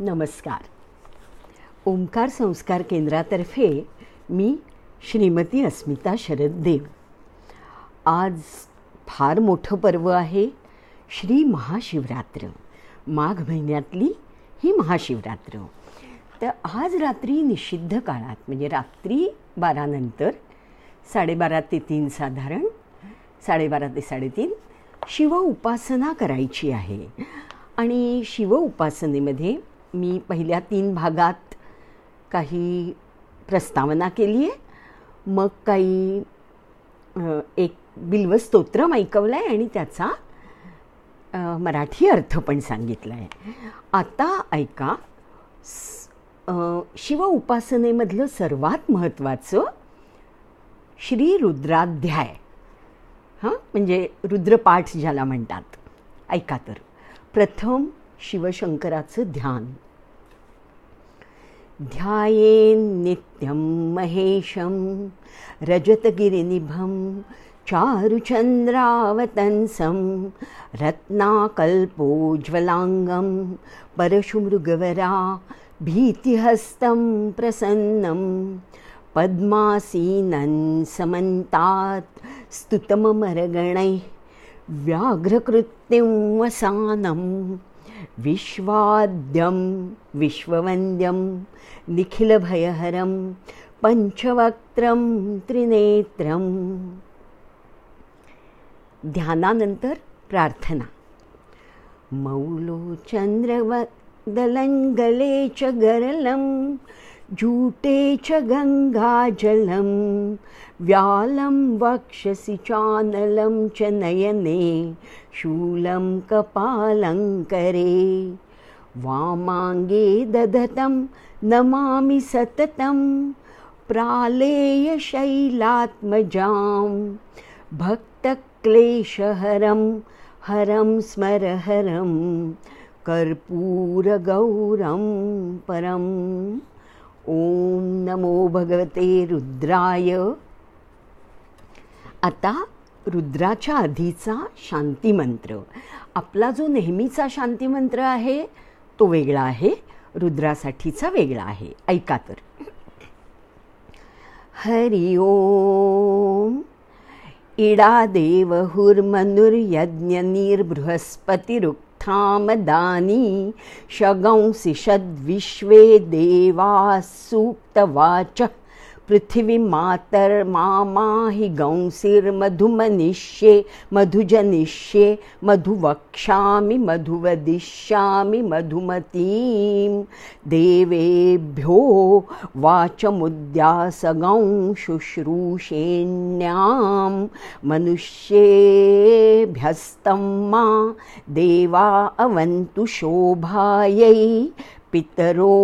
नमस्कार. ओंकार संस्कार केंद्रातर्फे मी श्रीमती अस्मिता शरद देव आज फार मोठं पर्व आहे. श्री महाशिवरात्र. माघ महिन्यातली ही महाशिवरात्र. तर आज रात्री निषिद्ध काळात म्हणजे रात्री बारानंतर साडेबारा ते तीन साधारण साडेबारा ते साडेतीन शिव उपासना करायची आहे. आणि शिव उपासनेमध्ये मी पहिल्या तीन भागात काही प्रस्तावना केली आहे मग काही एक बिल्वस्तोत्रम ऐकवलं आहे आणि त्याचा मराठी अर्थ पण सांगितला आहे आता ऐका शिव उपासनेमधलं सर्वात महत्त्वाचं श्री रुद्राध्याय. हां? म्हणजे रुद्रपाठ ज्याला म्हणतात. ऐका तर. प्रथम शिवशंकराचं ध्यान. ध्यायेन्नित्यं महेशं रजतगिरिनिभं चारुचन्द्रावतंसं रत्नाकल्पोज्ज्वलाङ्गं परशुमृगवरा भीतिहस्तं प्रसन्नं पद्मासीनं समन्तात् स्तुतममरगणैः व्याघ्रकृत्तिं वसानं विश्वाद्यं विश्ववन्द्यं निखिलभयहरं पंचवक्त्रं त्रिनेत्रं। ध्यानानंतर प्रार्थना। मौलो चन्द्रवदलङ्गले च गरलं जूटे च गङ्गाजलं व्यालं वक्षसि चानलं च नयने शूलं कपालङ्करे। वामाङ्गे दधतं नमामि सततं प्रालेयशैलात्मजां भक्तक्लेशहरं हरं स्मरहरं कर्पूरगौरं परम्। ॐ नमो भगवते रुद्राय आता रुद्राच्या आधीचा शांतिमंत्र. आपला जो नेहमीचा शांतिमंत्र आहे तो वेगळा आहे रुद्रासाठीचा वेगळा आहे. ऐका तर. हरि ओम. इडा देव हुर्मनुर्यज्ञनिर्बृहस्पतिरुक्थामदानी शगंसि षद्विश्वे देवाः सूक्तवाचः पृथिवी मातर्माहि गंसिर्मधुमनिष्ये मधुजनिष्ये मधुवक्ष्यामि मधुवदिष्यामि मधुमतीं देवेभ्यो वाचमुद्यासगं शुश्रूषेण्यां मनुष्येभ्यस्तं मा देवा अवन्तु शोभायै पितरोऽनुमदन्तु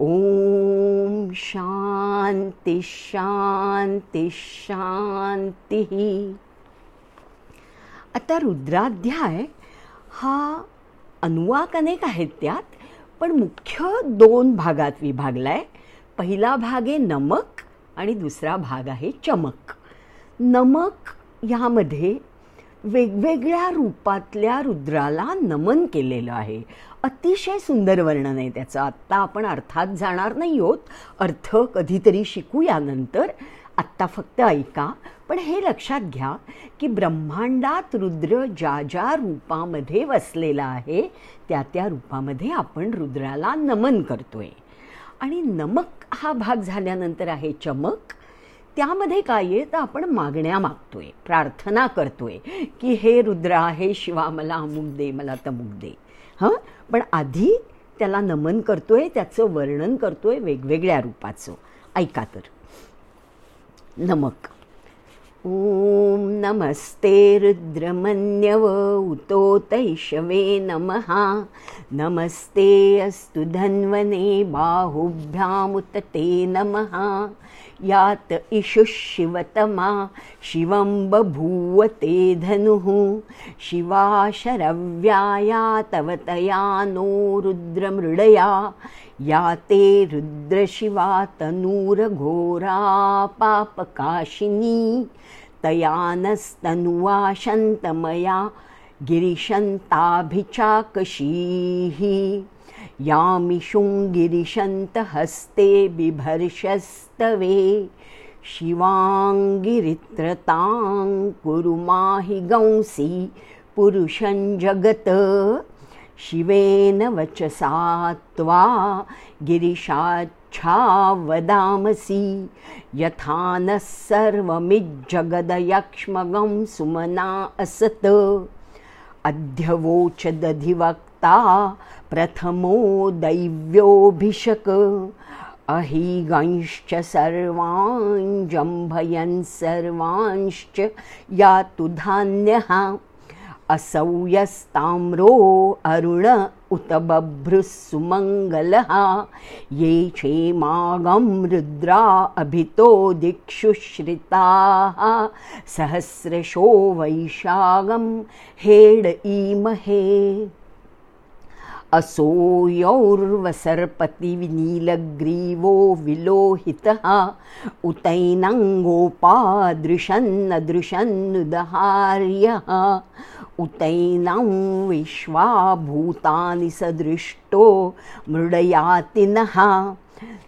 ओम शांती शांती शांती आता रुद्राध्याय हा अनुवाक अनेक आहेत त्यात पण मुख्य दोन भागात विभागला आहे पहिला भाग आहे नमक आणि दुसरा भाग आहे चमक. नमक ह्यामध्ये वेगवेगळ्या रूपातल्या रुद्राला नमन केलेलं आहे. अतिशय सुंदर वर्णन आहे त्याचं. आत्ता आपण अर्थात जाणार नाही आहोत. अर्थ कधीतरी शिकू यानंतर आत्ता फक्त ऐका. पण हे लक्षात घ्या की ब्रह्मांडात रुद्र ज्या ज्या रूपामध्ये वसलेला आहे त्या त्या रूपामध्ये आपण रुद्राला नमन करतोय. आणि नमक हा भाग झाल्यानंतर आहे चमक. त्यामध्ये काय आहे? तर आपण मागण्या मागतोय प्रार्थना करतोय की हे रुद्रा हे शिवा मला अमुक दे मला तमुक दे. हां? पण आधी त्याला नमन करतोय त्याचं वर्णन करतोय वेगवेगळ्या रूपाचं. ऐका तर. नमक. ॐ नमस्ते रुद्रमन्यव उतोतैषवे नमः। नमस्ते अस्तु धन्वने बाहुभ्यामुत ते नमः। यात इषुशिवतमा शिवं बभूव ते धनुः। शिवा शरव्याया तव तया नो रुद्रमृडया या ते रुद्रशिवा तनूरघोरा पापकाशिनी तया नस्तनुवा शन्तमया गिरिशन्ताभिचाकशीः। यामिषुङ्गिरिशन्तहस्ते बिभर्षस्तवे शिवाङ्गिरित्रतां कुरु माहि गंसि पुरुषं जगत् शिवेन वचसा त्वा गिरिशाच्छा वदामसि। यथा नः सर्वमिज्जगदयक्ष्मगं सुमना असत्। अध्यवोचदधिवक्ता प्रथमो दैव्योऽभिषक्। अहीगंश्च सर्वाञ्जम्भयन् सर्वांश्च यातु धान्यः असौ यस्ताम्रो अरुण उत बभ्रुः सुमङ्गलः ये क्षेमागं रुद्रा अभितो दिक्षु श्रिताः। सहस्रशो वैशागं हेड ईमहे असोयौर्वसर्पतिनीलग्रीवो विलोहितः। उतैनङ्गोपादृशन्नदृशन्नुदहार्यः। उतैनं विश्वाभूतानि सदृष्टो मृडयाति नः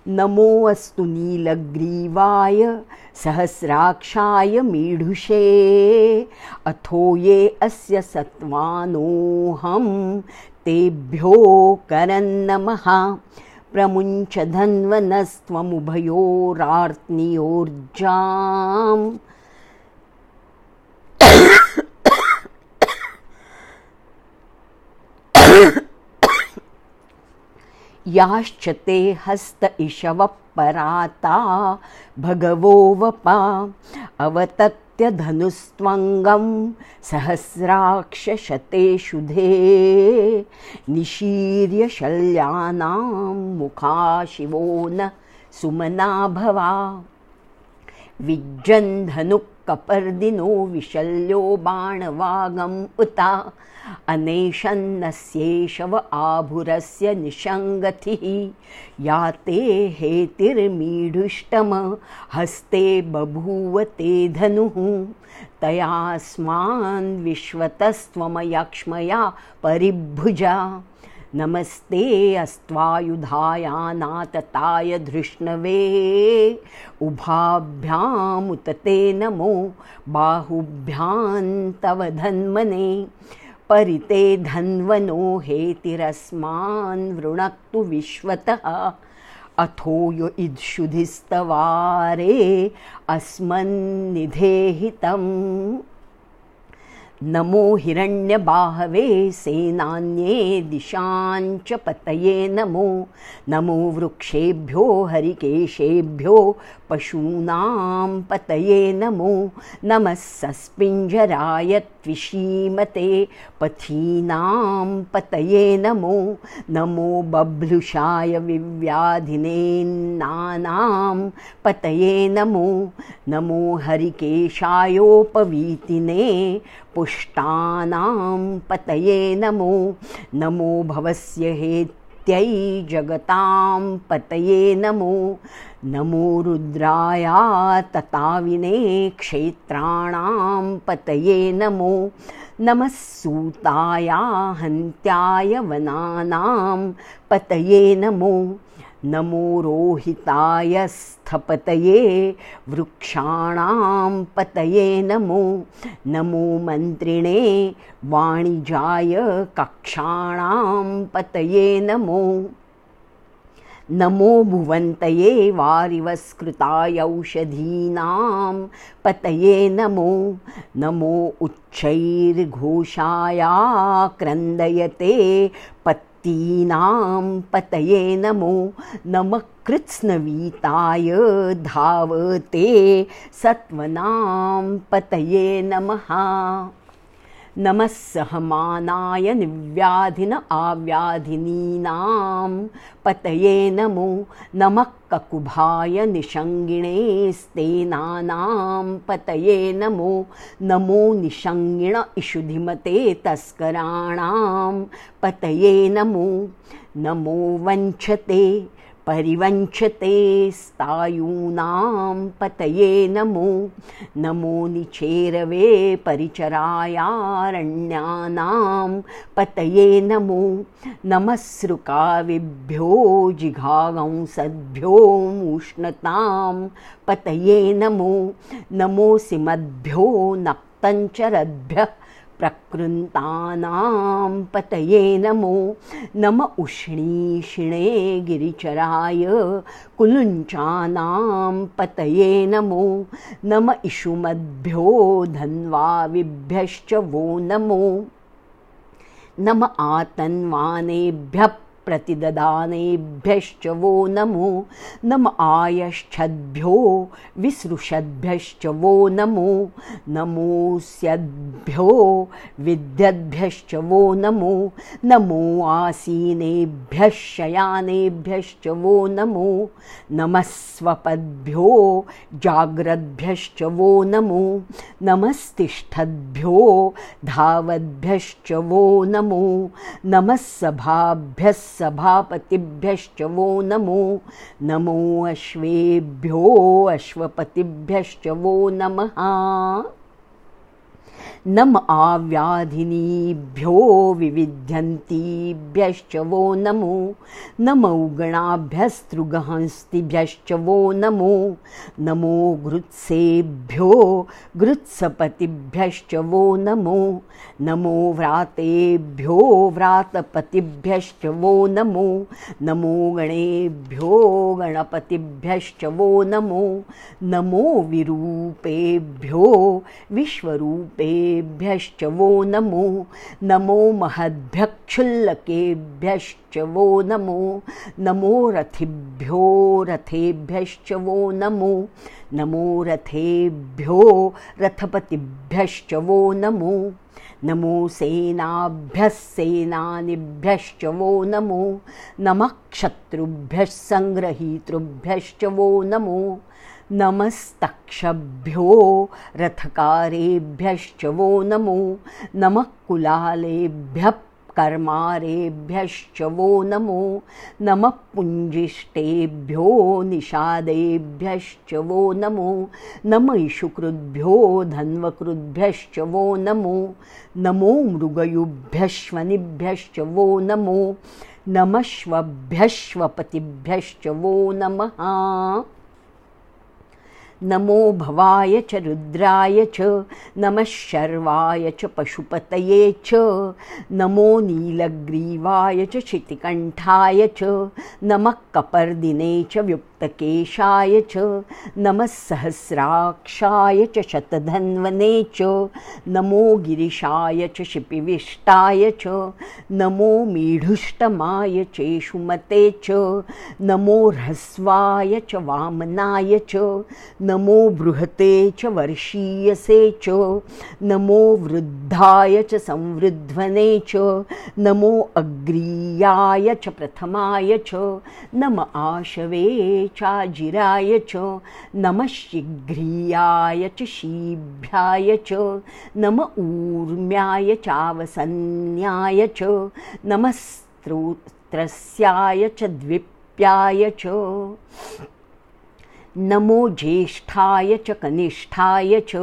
नमो अस्तु नीलग्रीवाय सहस्राक्षाय मीढुषे। अथो ये अस्य सत्त्वानोऽहं तेभ्यो करन्नमः प्रमुञ्च धन्वनस्त्वमुभयोरार्त्नियोर्जाम् याश्च ते हस्त इषवः पराता भगवो वपा अवतत्यधनुस्त्वङ्गं सहस्राक्षशते शुधे निशीर्य शल्यानां मुखा शिवो न सुमना भवा विज्जन्धनुकपर्दिनो विशल्यो बाणवागम् उता। अनेशन्नस्येषव आभुरस्य निषङ्गतिः या ते हेतिर्मीढुष्टम हस्ते बभूव ते धनुः। तयास्मान् विश्वतस्त्वमयक्ष्मया परिभुजा नमस्ते अस्त्वायुधायानातताय धृष्णवे। उभाभ्यामुत ते नमो बाहुभ्यां तव धन्मने। परिते धन्वनो हेतिरस्मान् वृणक्तु विश्वतः। अथो यो इत्क्षुधिस्तवारे अस्मन्निधेहितम् नमो हिरण्यबाहवे सेनान्ये दिशाञ्च पतये नमो। नमो वृक्षेभ्यो हरिकेशेभ्यो पशूनां पतये नमो। नमः सस्पिञ्जराय त्विषीमते पथीनां पतये नमो। नमो बभ्लुषाय विव्याधिनेन्नानां पतये नमो। नमो हरिकेशायोपवीतिने पुष्टानां पतये नमो नमो भवस्य हेत्यै जगतां पतये नमो नमो रुद्राया तताविने क्षेत्राणां पतये नमो नमः सूताया हन्त्याय वनानां पतये नमो नमो रोहिताय स्थपतये वृक्षाणां पतये नमो। नमो मन्त्रिणे वाणिजाय कक्षाणां पतये नमो। नमो भुवन्तये वारिवस्कृताय औषधीनां पतये नमो। नमो उच्चैर्घोषाया क्रन्दयते पत्तीनां पतये नमो नमः कृत्स्नवीताय धावते सत्वनां पतये नमः नमः सहमानाय निव्याधिन आव्याधिनीनां पतये नमो नमः ककुभाय निषङ्गिणे स्तेनानां पतये नमो नमो निषङ्गिण इषुधिमते तस्कराणां पतये नमो नमो वञ्चते परिवञ्चते स्तायूनां पतये नमो। नमो निचेरवे परिचरायारण्यानां पतये नमो। नमस्रुकाविभ्यो जिघागंसद्भ्यो उष्णतां पतये नमो। नमोऽसि मद्भ्यो नक्तञ्चरद्भ्यः प्रकृन्तानां पतये नमो नम उष्णीषिणे गिरिचराय कुलुञ्चानां पतये नमो नम इषुमद्भ्यो धन्वाविभ्यश्च वो नमो नम आतन्वानेभ्यः प्रतिददानेभ्यश्च वो नमो नम आयश्चद्भ्यो विसृषद्भ्यश्च वो नमो नमोऽस्यद्भ्यो विद्यद्भ्यश्च वो नमो नमो आसीनेभ्यः शयानेभ्यश्च वो नमो नमस्वपद्भ्यो जाग्रद्भ्यश्च वो नमो नमस्तिष्ठद्भ्यो धावद्भ्यश्च वो नमो नमः सभाभ्यः सभापतिभ्यश्च वो नमो नमो अश्वेभ्यो अश्वपतिभ्यश्च वो नमः नम आव्याधिनीभ्यो विविध्यन्तीभ्यश्च वो नमो। नम उगणाभ्यस्तृगहंस्तिभ्यश्च वो नमो। नमो घृत्सेभ्यो घृत्सपतिभ्यश्च वो नमो। नमो व्रातेभ्यो व्रातपतिभ्यश्च वो नमो। नमो गणेभ्यो गणपतिभ्यश्च वो नमो। नमो विरूपेभ्यो विश्वरूपे भ्यश्च वो नमो नमो महद्भ्यक्षुल्लकेभ्यश्च वो नमो नमो रथिभ्यो रथेभ्यश्च वो नमो नमो रथेभ्यो रथपतिभ्यश्च वो नमो नमो सेनाभ्यः सेनानिभ्यश्च वो नमो नमः क्षत्रुभ्यः सङ्ग्रहीतृभ्यश्च वो नमो नमस्तक्षभ्यो रथकारेभ्यश्च वो नमो नमः कुलालेभ्यः कर्मारेभ्यश्च वो नमो नमः पुञ्जिष्टेभ्यो निषादेभ्यश्च वो नमो नम इषुकृद्भ्यो धन्वकृद्भ्यश्च वो नमो नमो मृगयुभ्यश्वनिभ्यश्च वो नमो नमश्वभ्यश्वपतिभ्यश्च वो नमः नमो भवाय च रुद्राय च नमः शर्वाय च पशुपतये च नमो नीलग्रीवाय च क्षितिकण्ठाय च नमः कपर्दिने च व्युक्तकेशाय च नमः सहस्राक्षाय च शतधन्वने च नमो गिरिशाय च शिपिविष्टाय च नमो मीढुष्टमाय चेषुमते च नमो ह्रस्वाय च वामनाय च नमो बृहते च वर्षीयसे च नमो वृद्धाय च संवृध्वने च नमो अग्रीयाय च प्रथमाय च नम आशवे चाजिराय च नमः शीघ्रियाय च शीभ्याय च नम ऊर्म्याय चावसन्याय च नमस्त्रोत्रस्याय च द्विप्याय च नमो ज्येष्ठाय च कनिष्ठाय च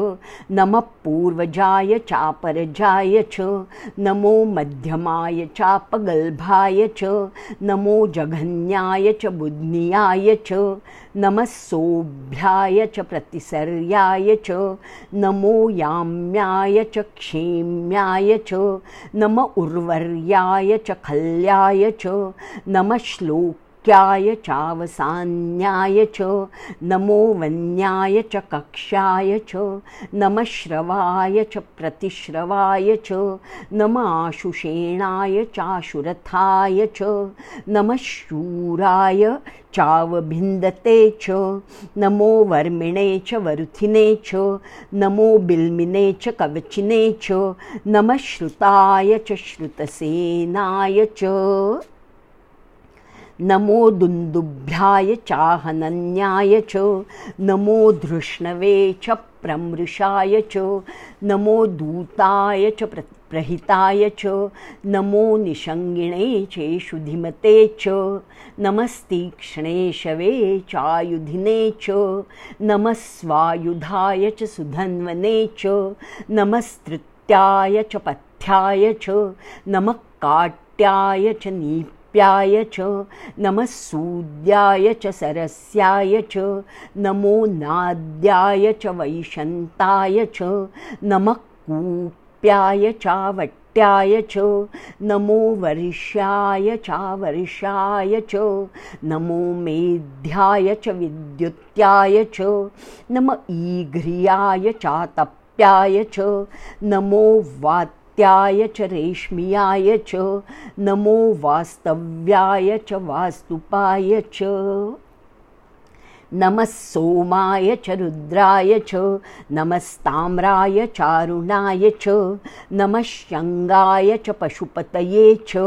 नमः पूर्वजाय चापरजाय च नमो मध्यमाय चापगल्भाय च नमो जघन्याय च बुद्नियाय च नमः सोभ्याय च प्रतिसर्याय च नमो याम्याय च क्षेम्याय च नम उर्वर्याय च खल्याय च नमः श्लोक य चावसान्याय च नमो वन्याय च कक्षाय च नमः श्रवाय च प्रतिश्रवाय च नम आशुषेणाय चाशुरथाय च नमः शूराय चावभिन्दते च नमो वर्मिणे च वरुथिने च नमो बिल्मिने च कवचिने च नमः श्रुताय च श्रुतसेनाय च नमो दुन्दुभ्याय चाहनन्याय च नमो धृष्णवे च प्रमृषाय च नमो दूताय च प्रति प्रहिताय च नमो निषङ्गिणे चेषु धिमते च नमस्तीक्ष्णे शवे चायुधिने च नमस्वायुधाय च सुधन्वने च नमस्तृत्याय च पथ्याय च नमः काट्याय च नीप्याय च नमः सूद्याय च सरस्याय च नमो नाद्याय च वैशन्ताय च नमः कूप प्याय चावट्याय च नमो वर्ष्याय चावर्षाय च नमो मेध्याय च विद्युत्याय च नम ईघ्रियाय चातप्याय च नमो वात्याय च रेश्मियाय च नमो वास्तव्याय च वास्तुपाय च नमः सोमाय च रुद्राय च नमस्ताम्राय चारुणाय च नमः शङ्गाय च पशुपतये च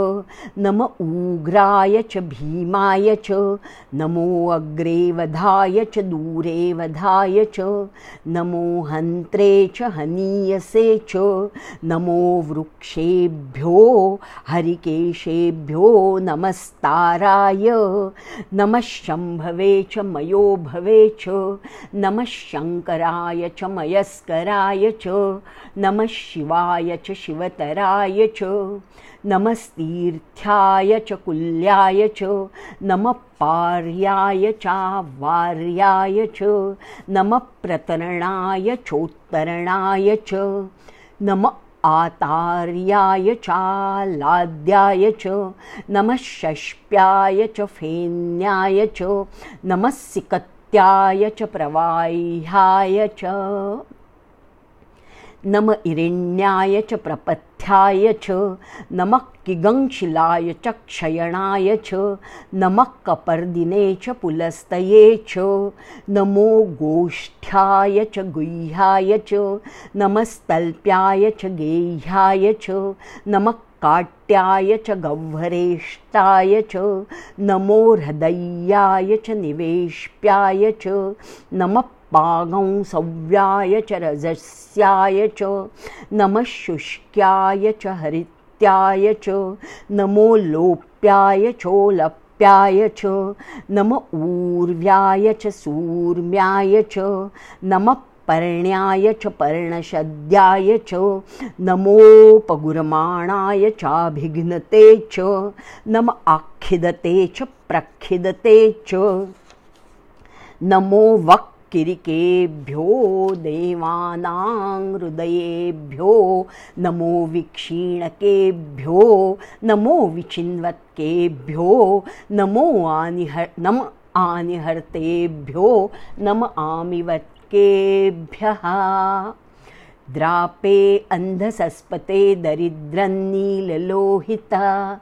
नम ऊग्राय च भीमाय च नमो अग्रे वधाय च दूरे वधाय च नमो हन्त्रे च हनीयसे च नमो वृक्षेभ्यो हरिकेशेभ्यो नमस्ताराय नमः शम्भवे च मयो भवे च नमः शङ्कराय च मयस्कराय च नमः शिवाय च शिवतराय च नमस्तीर्थ्याय च कुल्याय च नमः पार्याय चावार्याय च नमः प्रतरणाय चोत्तरणाय च आतार्याय चालाद्याय च नमः षष्प्याय च फेन्याय च नमः सिकत्याय च प्रवाह्याय च नम इरिण्याय च प्रपथ्याय च नमः किगङ्शिलाय च क्षयणाय च नमः कपर्दिने च पुलस्तये च नमो गोष्ठ्याय च गुह्याय च नमस्तल्प्याय च गेह्याय च नमः काट्याय च गह्वरेष्टाय च नमो हृदय्याय च निवेश्प्याय च नमः पागं सव्याय च रजस्याय च नमः शुष्क्याय च हरित्याय च नमो लोप्याय चोलप्याय च नम ऊर्व्याय च सूर्म्याय च नमः पर्ण्याय च पर्णशद्याय च नमोपगुरमाणाय चाभिघ्नते च नम आखिदते च प्रखिदते च नमो वक् किरिकेभ्यो देवानां हृदयेभ्यो नमो वीक्षीणकेभ्यो नमो विचिन्वत्केभ्यो नमो आनिह नम आनिहर्तेभ्यो नम आमिवत्केभ्यः। द्रापे अन्धसस्पते दरिद्रन्नीललोहिता।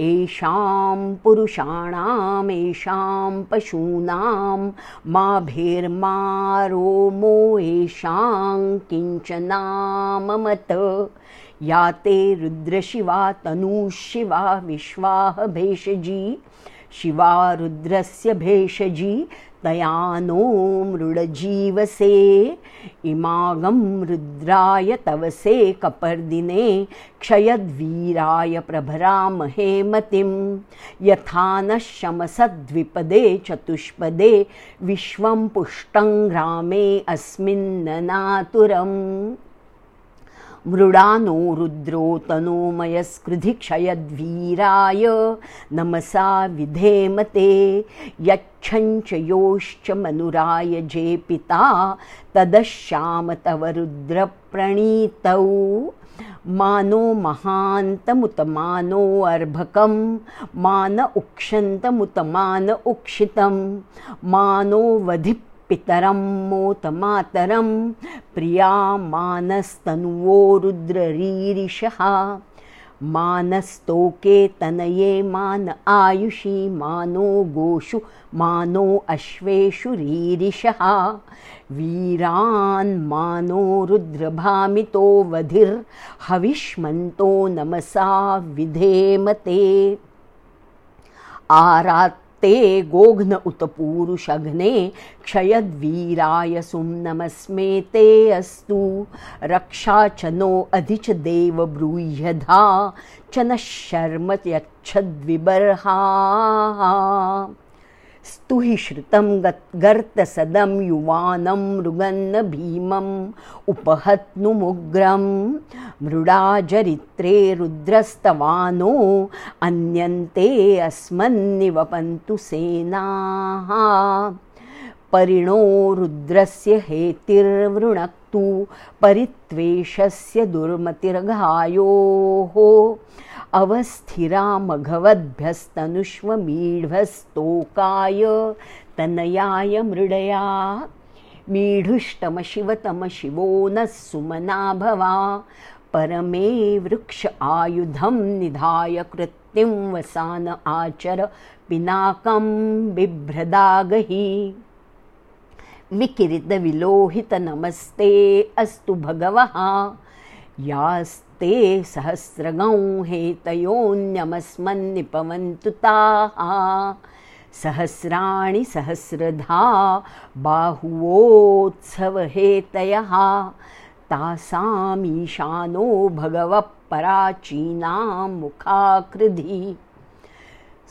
येषां पुरुषाणामेषां पशूनां माभिर्मारोमो येषां किञ्चनाममत। या ते रुद्रशिवा तनुशिवा विश्वाह भेषजी शिवा रुद्रस्य भेषजी तया नो मृडजीवसे इमागं रुद्राय तवसे कपर्दिने क्षयद्वीराय प्रभरामहे मतिं। यथा नः शमसद्विपदे चतुष्पदे विश्वं पुष्टं ग्रामे अस्मिन्ननातुरम् मृडानो रुद्रो तनोमयस्कृधिक्षयद्वीराय नमसा विधेमते यच्छञ्च योश्च मनुराय जे पिता तदश्याम तव रुद्रप्रणीतौ। मानो महान्तमुत मानो अर्भकं मान उक्षन्तमुत मान उक्षितं मानो वधि पितरं मोतमातरं प्रिया मानस्तनुवो रुद्ररीरिषः। मानस्तोके तनये मान आयुषी मानो गोषु मानो अश्वेषु रीरिषः। वीरान् मानो रुद्रभामितो वधिर्हविष्मन्तो नमसा विधेमते। आरात् ते गोघ्न उत पूरुषघ्ने क्षयद्वीराय सुं नमस्मे ते अस्तु। रक्षा च नो अधिच देव ब्रूह्यधा च नः शर्म यच्छद्विबर्हा स्तु हि श्रुतं गर्तसदं युवानं मृगन्न भीमम् उपहत्नुमुग्रं मृडाजरित्रे रुद्रस्तवानो अन्यन्ते अस्मन्निवपन्तु सेनाः। परिणो रुद्रस्य हेतिर्वृणक्तु परित्वेषस्य दुर्मतिर्घायोः अवस्थिरामघवद्भ्यस्तनुष्वमीढ्वस्तोकाय तनयाय मृडया मीढुष्टमशिवतमशिवो नः सुमना भवा परमे वृक्ष आयुधं निधाय कृत्तिं वसान आचर पिनाकं बिभ्रदागहि। विकिरितविलोहितनमस्ते अस्तु भगवः। यास्ते सहस्रगौ हेतयोऽन्यमस्मन्निपवन्तु ताः सहस्राणि सहस्रधा बाहुवोत्सवहेतयः। तासामीशानो भगवः पराचीनां मुखाकृधि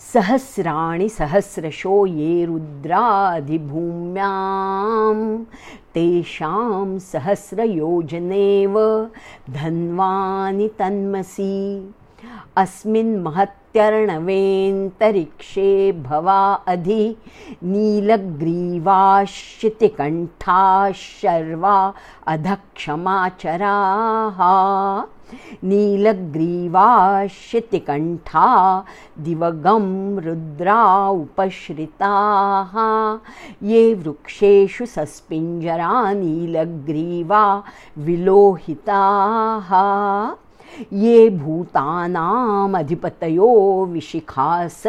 सहस्राणि सहस्रशो ये रुद्राधिभूम्यां तेषां सहस्रयोजनेव धन्वानि तन्मसि अस्मिन् महत्यर्णवेन्तरिक्षे भवा अधि नीलग्रीवाश्चितिकण्ठाः शर्वा अधक्षमाचराः। नीलग्रीवाश्चितिकण्ठा दिवगं रुद्रा उपश्रिताः। ये वृक्षेषु सस्पिञ्जरा नीलग्रीवा विलोहिताः ये भूतानामधिपतयो विशिखास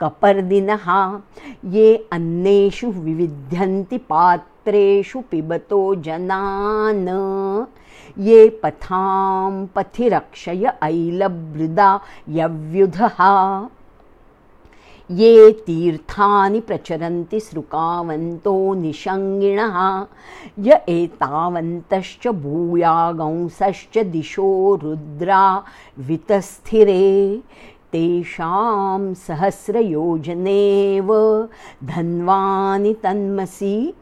कपर्दिनः ये अन्नेषु विविध्यन्ति पात्रेषु पिबतो जनान्। ये पथां पथि रक्षय ऐलभृदा यव्युधः। ये तीर्थानि प्रचरन्ति सृकावन्तो निषङ्गिणः य एतावन्तश्च भूयागंसश्च दिशो रुद्रा वितस्थिरे। तेषां सहस्रयोजनेव धन्वानि तन्मसि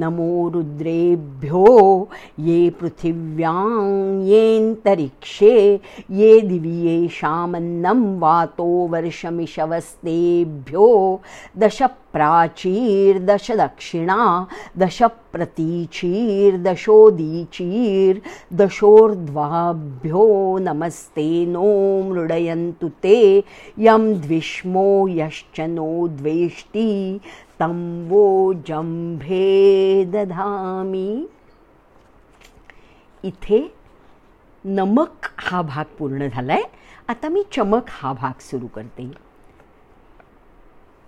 नमो रुद्रेभ्यो ये पृथिव्यां येऽन्तरिक्षे ये दिवि येषामन्नं वातो वर्षमिषवस्तेभ्यो दश प्राचीर्दश दक्षिणा दश प्रतीचीर्दशोदीचीर्दशोर्ध्वाभ्यो नमस्ते नो मृडयन्तु ते यं द्विष्मो यश्च नो द्वेष्टि तं वो इथे नमक हा भाग पूर्ण झाला आहे आता मी चमक हा भाग सुरू करते.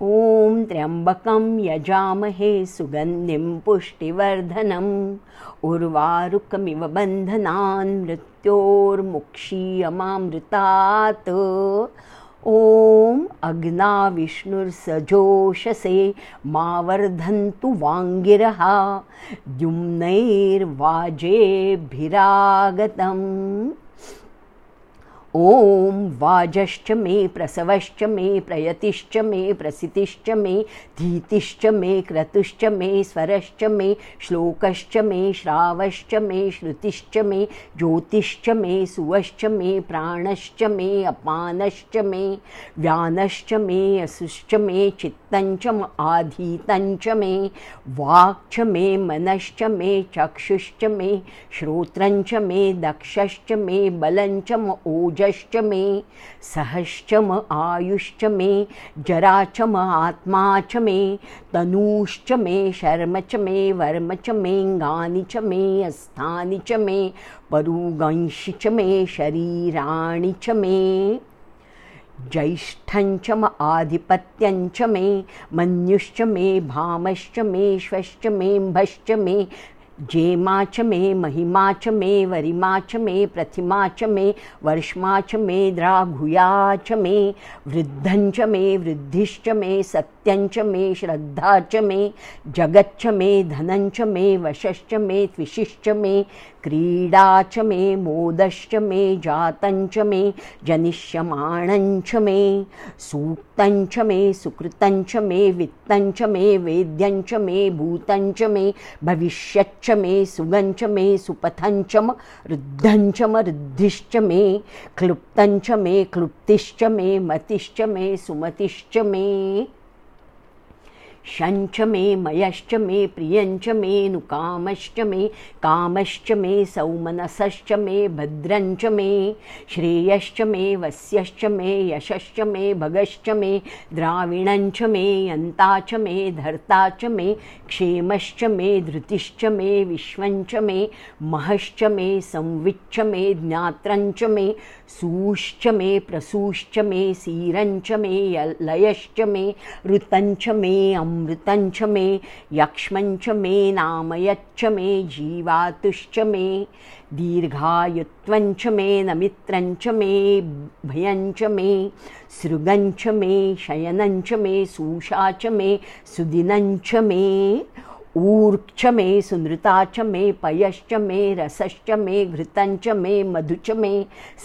ॐ त्र्यम्बकं यजामहे सुगन्धिं पुष्टिवर्धनम् उर्वारुकमिव बन्धनान् मृत्योर्मुक्षीयमामृतात्। ॐ अग्नाविष्णुर्सजोषसे मा वर्धन्तु वाङ्गिरः द्युम्नैर्वाजेभिरागतम् ॐ वाजश्च मे प्रसवश्च मे प्रयतिश्च मे प्रसितिश्च मे धीतिश्च मे क्रतुश्च मे स्वरश्च मे श्लोकश्च मे श्रावश्च मे श्रुतिश्च मे ज्योतिश्च मे सुवश्च मे प्राणश्च मे अपानश्च मे व्यानश्च मे असुश्च मे चित्तञ्च आधीतञ्च मे वाक्च मे मनश्च मे चक्षुश्च मे श्रोत्रञ्च मे दक्षश्च मे बलञ्च ओज मे सहश्च म आयुश्च मे जरा च म आत्मा च मे तनूश्च मे शर्म च मे वर्म च मेऽङ्गानि च मे अस्थानि च मे परुगंशि च मे शरीराणि च मे ज्यैष्ठञ्च म आधिपत्यञ्च मे मन्युश्च मे भामश्च मे श्वश्च मेऽम्भश्च मे जेमा च मे महिमा च मे वरिमा च मे प्रतिमा च मे वर्ष्मा च मे द्राघुया च मे वृद्धं च मे वृद्धिश्च मे सत् सत्यञ्च मे श्रद्धा च मे जगच्च मे धनञ्च मे वशश्च मे त्विशिश्च मे क्रीडा च मे मोदश्च मे जातञ्च मे जनिष्यमाणञ्च मे सूक्तञ्च मे सुकृतञ्च मे वित्तञ्च मे वेद्यञ्च मे भूतञ्च मे भविष्यच्च मे सुगञ्च मे सुपथञ्च म रुद्धञ्च म रुद्धिश्च मे क्लुप्तञ्च मे क्लुप्तिश्च मे मतिश्च मे सुमतिश्च मे शञ्च मे मयश्च मे प्रियञ्च मे नुकामश्च मे कामश्च मे सौमनसश्च मे भद्रञ्च मे श्रेयश्च मे वस्यश्च मे यशश्च मे भगश्च मे द्राविणञ्च मे यन्ता च मे धर्ता च मे क्षेमश्च मे धृतिश्च मे विश्वञ्च मे महश्च मे संविच्च मे ज्ञात्रञ्च मे सूश्च मे प्रसूश्च मे सीरञ्च मे लयश्च मे ऋतञ्च मे अमृतञ्च मे यक्ष्मञ्च मे नामयच्च मे जीवातुश्च मे दीर्घायुत्वञ्च मे नमित्रञ्च मे भयञ्च मे सृगञ्च मे शयनञ्च मे सूषा च मे सुदिनञ्च मे ऊर्क्ष मे सुनृता च मे पयश्च मे रसश्च मे घृतञ्च मे मधुच मे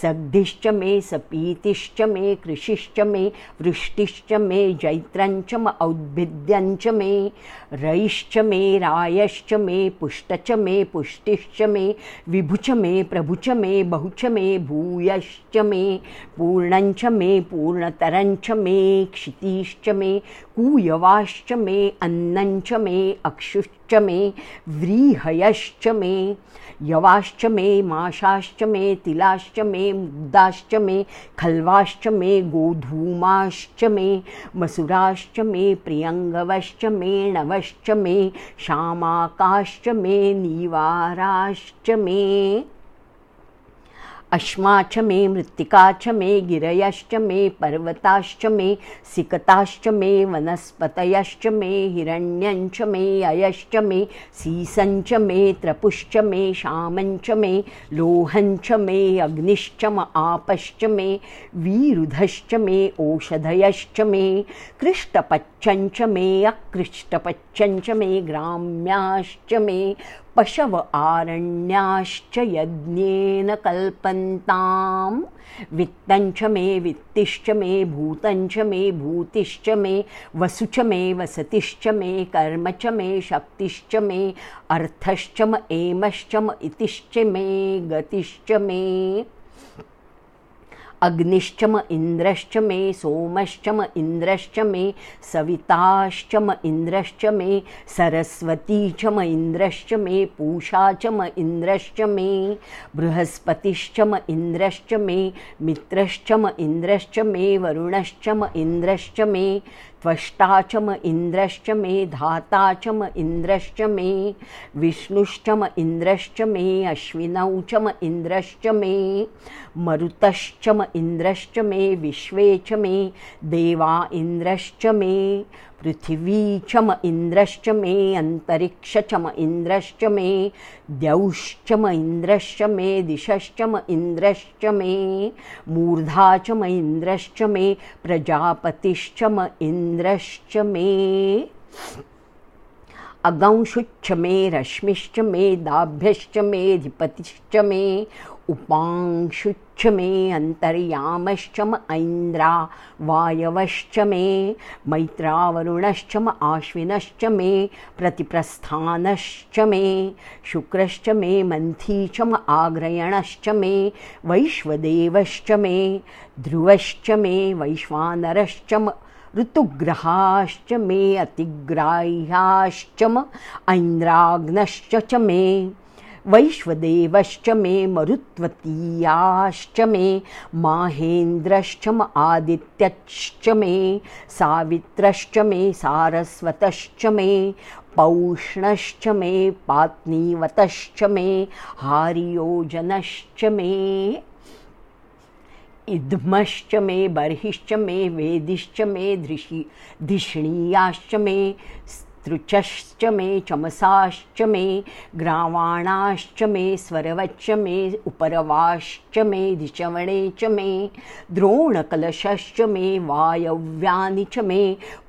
सग्धिश्च मे सपीतिश्च मे कृषिश्च मे वृष्टिश्च मे जैत्रञ्च म औद्भिद्यञ्च मे रैश्च मे रायश्च मे पुष्टच मे पुष्टिश्च मे विभुच मे प्रभुच मे बहुच मे भूयश्च मे पूर्णञ्च मे पूर्णतरञ्च मे क्षितिश्च मे कूयवाश्च मे अन्नञ्च मे अक्षुश्च मे, व्रीहयश्च मे, यवाश्च मे, माशाश्च मे, तिलाश्च मे, मुग्धाश्च मे, खल्वाश्च मे, गोधूमाश्च मे, मसुराश्च मे, प्रियङ्गवश्च मे, नवश्च मे श्यामाकाश्च मे, नीवाराश्च मे। अश्मा च मे मृत्तिका च मे गिरयश्च मे पर्वताश्च मे सिकताश्च मे वनस्पतयश्च मे हिरण्यञ्च मे अयश्च मे सीसञ्च मे त्रपुश्च मे श्यामञ्च मे लोहञ्च मे अग्निश्च आपश्च मे वीरुधश्च मे ओषधयश्च मे कृष्टपच्चञ्च मे अकृष्टपच्चञ्च मे ग्राम्याश्च मे पशव आरण्याश्च यज्ञेन कल्पन्तां वित्तञ्च मे वित्तिश्च मे भूतञ्च मे भूतिश्च मे वसुच मे वसतिश्च मे कर्म च मे शक्तिश्च मे अर्थश्च म एमश्च म इतिश्च मे गतिश्च मे अग्निश्चम इन्द्रश्च मे सोमश्चम इन्द्रश्च मे सविताश्च इन्द्रश्च मे सरस्वती च इन्द्रश्च मे पूषा च म इन्द्रश्च मे बृहस्पतिश्च इन्द्रश्च मे मित्रश्च इन्द्रश्च मे वरुणश्च इन्द्रश्च मे त्वष्टा च म इन्द्रश्च मे धाता च म इन्द्रश्च मे विष्णुश्च म इन्द्रश्च मे अश्विनौ च म इन्द्रश्च मे मरुतश्च म इन्द्रश्च मे विश्वे च मे देवा इन्द्रश्च मे पृथिवी च म इन्द्रश्च मे अन्तरिक्ष च म इन्द्रश्च मे, द्यौश्च म इन्द्रश्च मे, दिशश्च म इन्द्रश्च मे, मूर्धा च म इन्द्रश्च मे, प्रजापतिश्च म इन्द्रश्च मे। अगंशुच्च मे, रश्मिश्च मे, दाभ्यश्च मेऽधिपतिश्च मे उपांशुच्च मे अन्तर्यामश्च म ऐन्द्रा वायवश्च मे मैत्रावरुणश्च म आश्विनश्च मे प्रतिप्रस्थानश्च मे शुक्रश्च मे मन्थी च म आग्रयणश्च मे वैश्वदेवश्च मे ध्रुवश्च मे वैश्वानरश्च म ऋतुग्रहाश्च मे अतिग्राह्याश्च म ऐन्द्राग्नश्च च मे वैश्वदेवश्च मे मरुत्वतीयाश्च मे माहेन्द्रश्च म आदित्यश्च मे सावित्रश्च मे सारस्वतश्च मे पौष्णश्च मे पात्नीवतश्च मे हारियोजनश्च मे इद्मश्च मे बर्हिश्च मे वेदिश्च मे धृषि धिष्णीयाश्च मे तृचश्च मे चमसाश्च मे ग्रावाणाश्च मे स्वरवच्च मे उपरवाश्च मे दिशवणे च मे द्रोणकलशश्च मे वायव्यानि च मे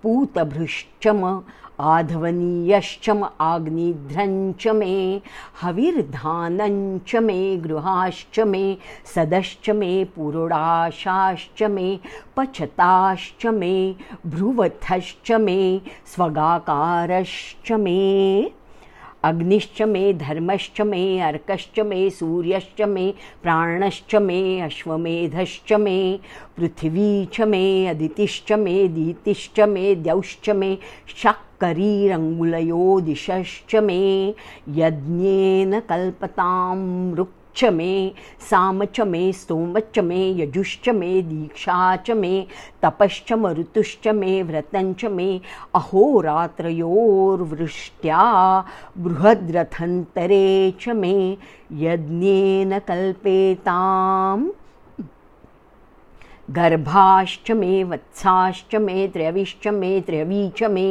पूतभृश्च म आधवनीयश्चम आग्निध्रञ्च मे, हविर्धानञ्च मे, गृहाश्च मे, सदश्च मे, पुरुडाशाश्च मे, पचताश्च मे, भ्रुवथश्च मे, स्वगाकारश्च मे। अग्निश्च मे, धर्मश्च मे, अर्कश्च मे, सूर्यश्च मे, प्राणश्च मे, अश्वमेधश्च मे, पृथिवी च मे, अदितिश्च मे, दीतिश्च मे, द्यौश्च मे शक्करीरङ्गुलयो दिशश्च मे यज्ञेन कल्पतां रुक् च मे साम च मे स्तोमच्च मे यजुश्च मे दीक्षा च मे तपश्च मरुतुश्च मे व्रतञ्च मे अहोरात्रयोर्वृष्ट्या बृहद्रथन्तरे च मे यज्ञेन कल्पेताम् गर्भाश्च मे वत्साश्च मे त्रयविश्च मे त्रयवी च मे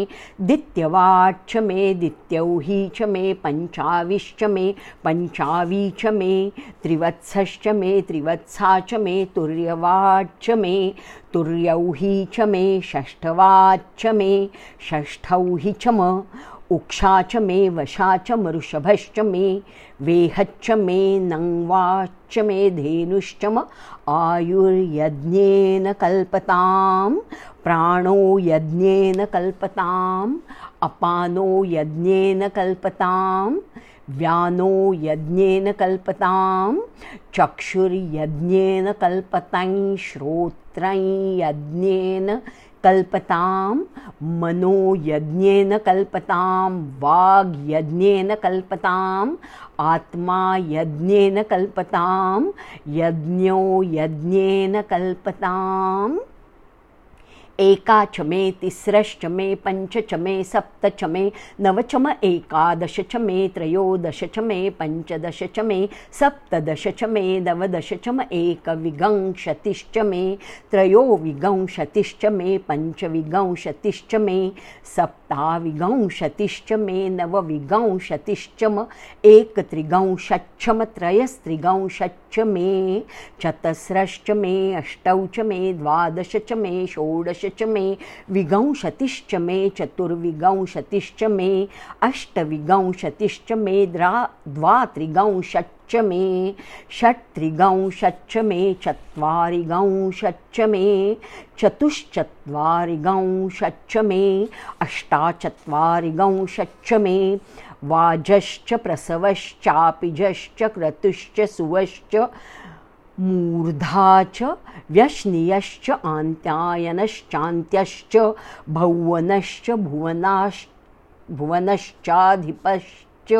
दित्यवाच्च मे दित्यौही च मे पञ्चाविश्च मे पञ्चावी च मे त्रिवत्सश्च मे त्रिवत्सा च मे तुर्यवाच्च मे तुर्यौही च मे षष्ठवाच्च मे षष्ठौहि च म उक्षा च मे वशा च मरुषभश्च मे वेहच्च मे नङ्वाच्च मे धेनुश्च म आयुर्यज्ञेन कल्पतां प्राणो यज्ञेन कल्पताम् अपानो यज्ञेन कल्पतां व्यानो यज्ञेन कल्पतां चक्षुर्यज्ञेन कल्पतं श्रोत्रं कल्पतां मनो यज्ञेन कल्पतां वाग्यज्ञेन कल्पताम् आत्मा यज्ञेन कल्पतां यज्ञो यज्ञेन कल्पताम् एका च मे तिस्रश्च मे पञ्च च मे सप्त च मे नव च म एकादश च मे त्रयोदश च मे पञ्चदश च मे सप्तदश च मे नवदश च म एकविगंशतिश्च मे त्रयो विगंशतिश्च मे पञ्चविगंशतिश्च मे सप्ताविगंशतिश्च मे नवविगंशतिश्च म एकत्रिगंशच्च म त्रयस्त्रिगंशच्च मे चतस्रश्च मे अष्टौ च मे द्वादश च मे षोडश च मे विगंशतिश्च मे चतुर्विगंशतिश्च मे अष्टविगंशतिश्च मे द्रा द्वात्रिगंशच्च मे षट्त्रिगंशच्च मे चत्वारिगंशच्च मे चतुश्चत्वारिगंशच्च मे अष्टाचत्वारिगंशच्च मे वाजश्च प्रसवश्चापिजश्च क्रतुश्च सुवश्च मूर्धा च व्यश्नियश्च आन्त्यायनश्चान्त्यश्च भौवनश्च भुवनाश् भुवनश्चाधिपश्च।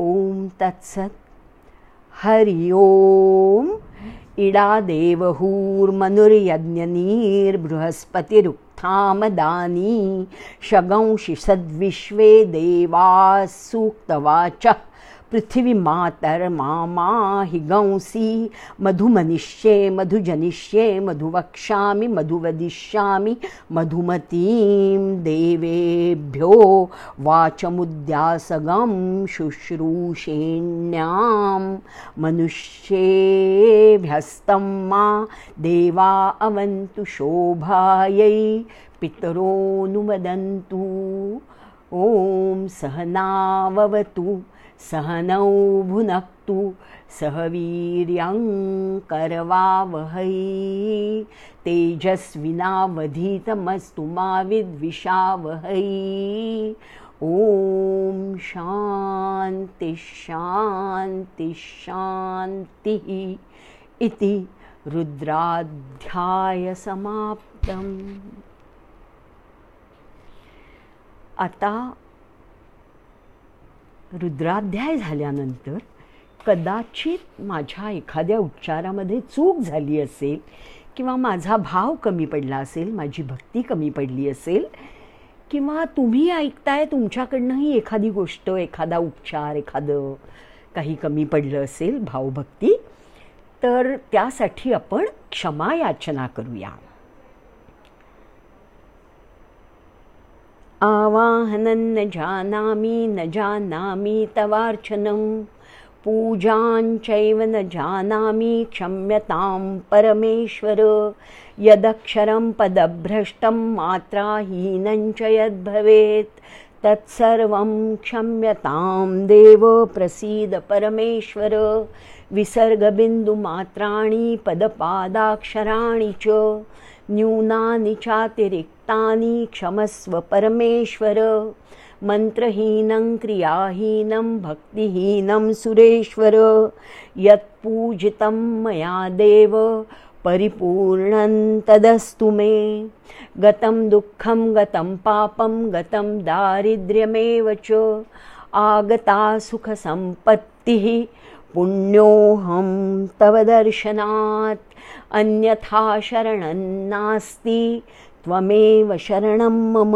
ॐ तत्सत्। हरि ओम्। इडादेवहूर्मनुर्यज्ञनीर्बृहस्पतिरुक्थामदानी शगंषि सद्विश्वे देवाः सूक्तवाचः पृथिवीमातर्माहिगंसि मधुमनिष्ये मधुजनिष्ये मधुवक्ष्यामि मधुवदिष्यामि मधुमतीं देवेभ्यो वाचमुद्यासगं शुश्रूषेण्यां मनुष्येभ्यस्तं मा देवा अवन्तु शोभायै पितरोऽनुवदन्तु। ॐ सहनावतु सहनौ भुनक्तु सह वीर्यङ्करवावहै तेजस्विनावधीतमस्तु मा विद्विषावहै। ॐ शान्तिः इति रुद्राध्यायसमाप्तम् आता रुद्राध्याय झाल्यानंतर कदाचित माझ्या एखाद्या उच्चारामध्ये चूक झाली असेल किंवा माझा भाव कमी पडला असेल माझी भक्ती कमी पडली असेल किंवा तुम्ही ऐकताय तुमच्याकडनंही एखादी गोष्ट एखादा उपचार एखादं काही कमी पडलं असेल भावभक्ती तर त्यासाठी आपण क्षमा याचना करूया. आवाहनं न जानामि न जानामि तवार्चनं। पूजाञ्चैव न जानामि क्षम्यतां परमेश्वर। यदक्षरं पदभ्रष्टं मात्राहीनं च यद्भवेत्। तत्सर्वं क्षम्यतां देव प्रसीद परमेश्वर। विसर्गबिन्दुमात्राणि पदपादाक्षराणि च न्यूनानि चातिरिक्तानि क्षमस्व परमेश्वर। मन्त्रहीनं क्रियाहीनं भक्तिहीनं सुरेश्वर। यत्पूजितं मया देव परिपूर्णं तदस्तु मे। गतं दुःखं गतं पापं गतं दारिद्र्यमेव च। आगता सुखसम्पत्तिः पुण्योऽहं तव दर्शनात् अन्यथा शरणं नास्ति त्वमेव शरणं मम।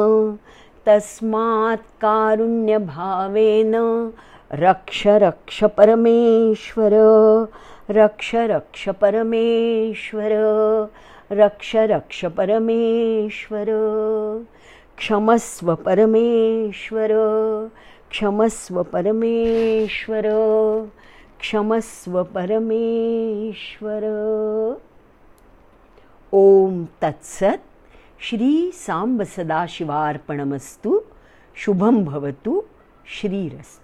तस्मात् कारुण्यभावेन रक्ष रक्ष परमेश्वर रक्ष रक्ष परमेश्वर रक्ष रक्ष परमेश्वर। क्षमस्व परमेश्वर क्षमस्व परमेश्वर क्षमस्व परमेश्वर। ॐ तत्सत्। श्रीसाम्ब सदाशिवार्पणमस्तु शुभं भवतु। श्रीरस्तु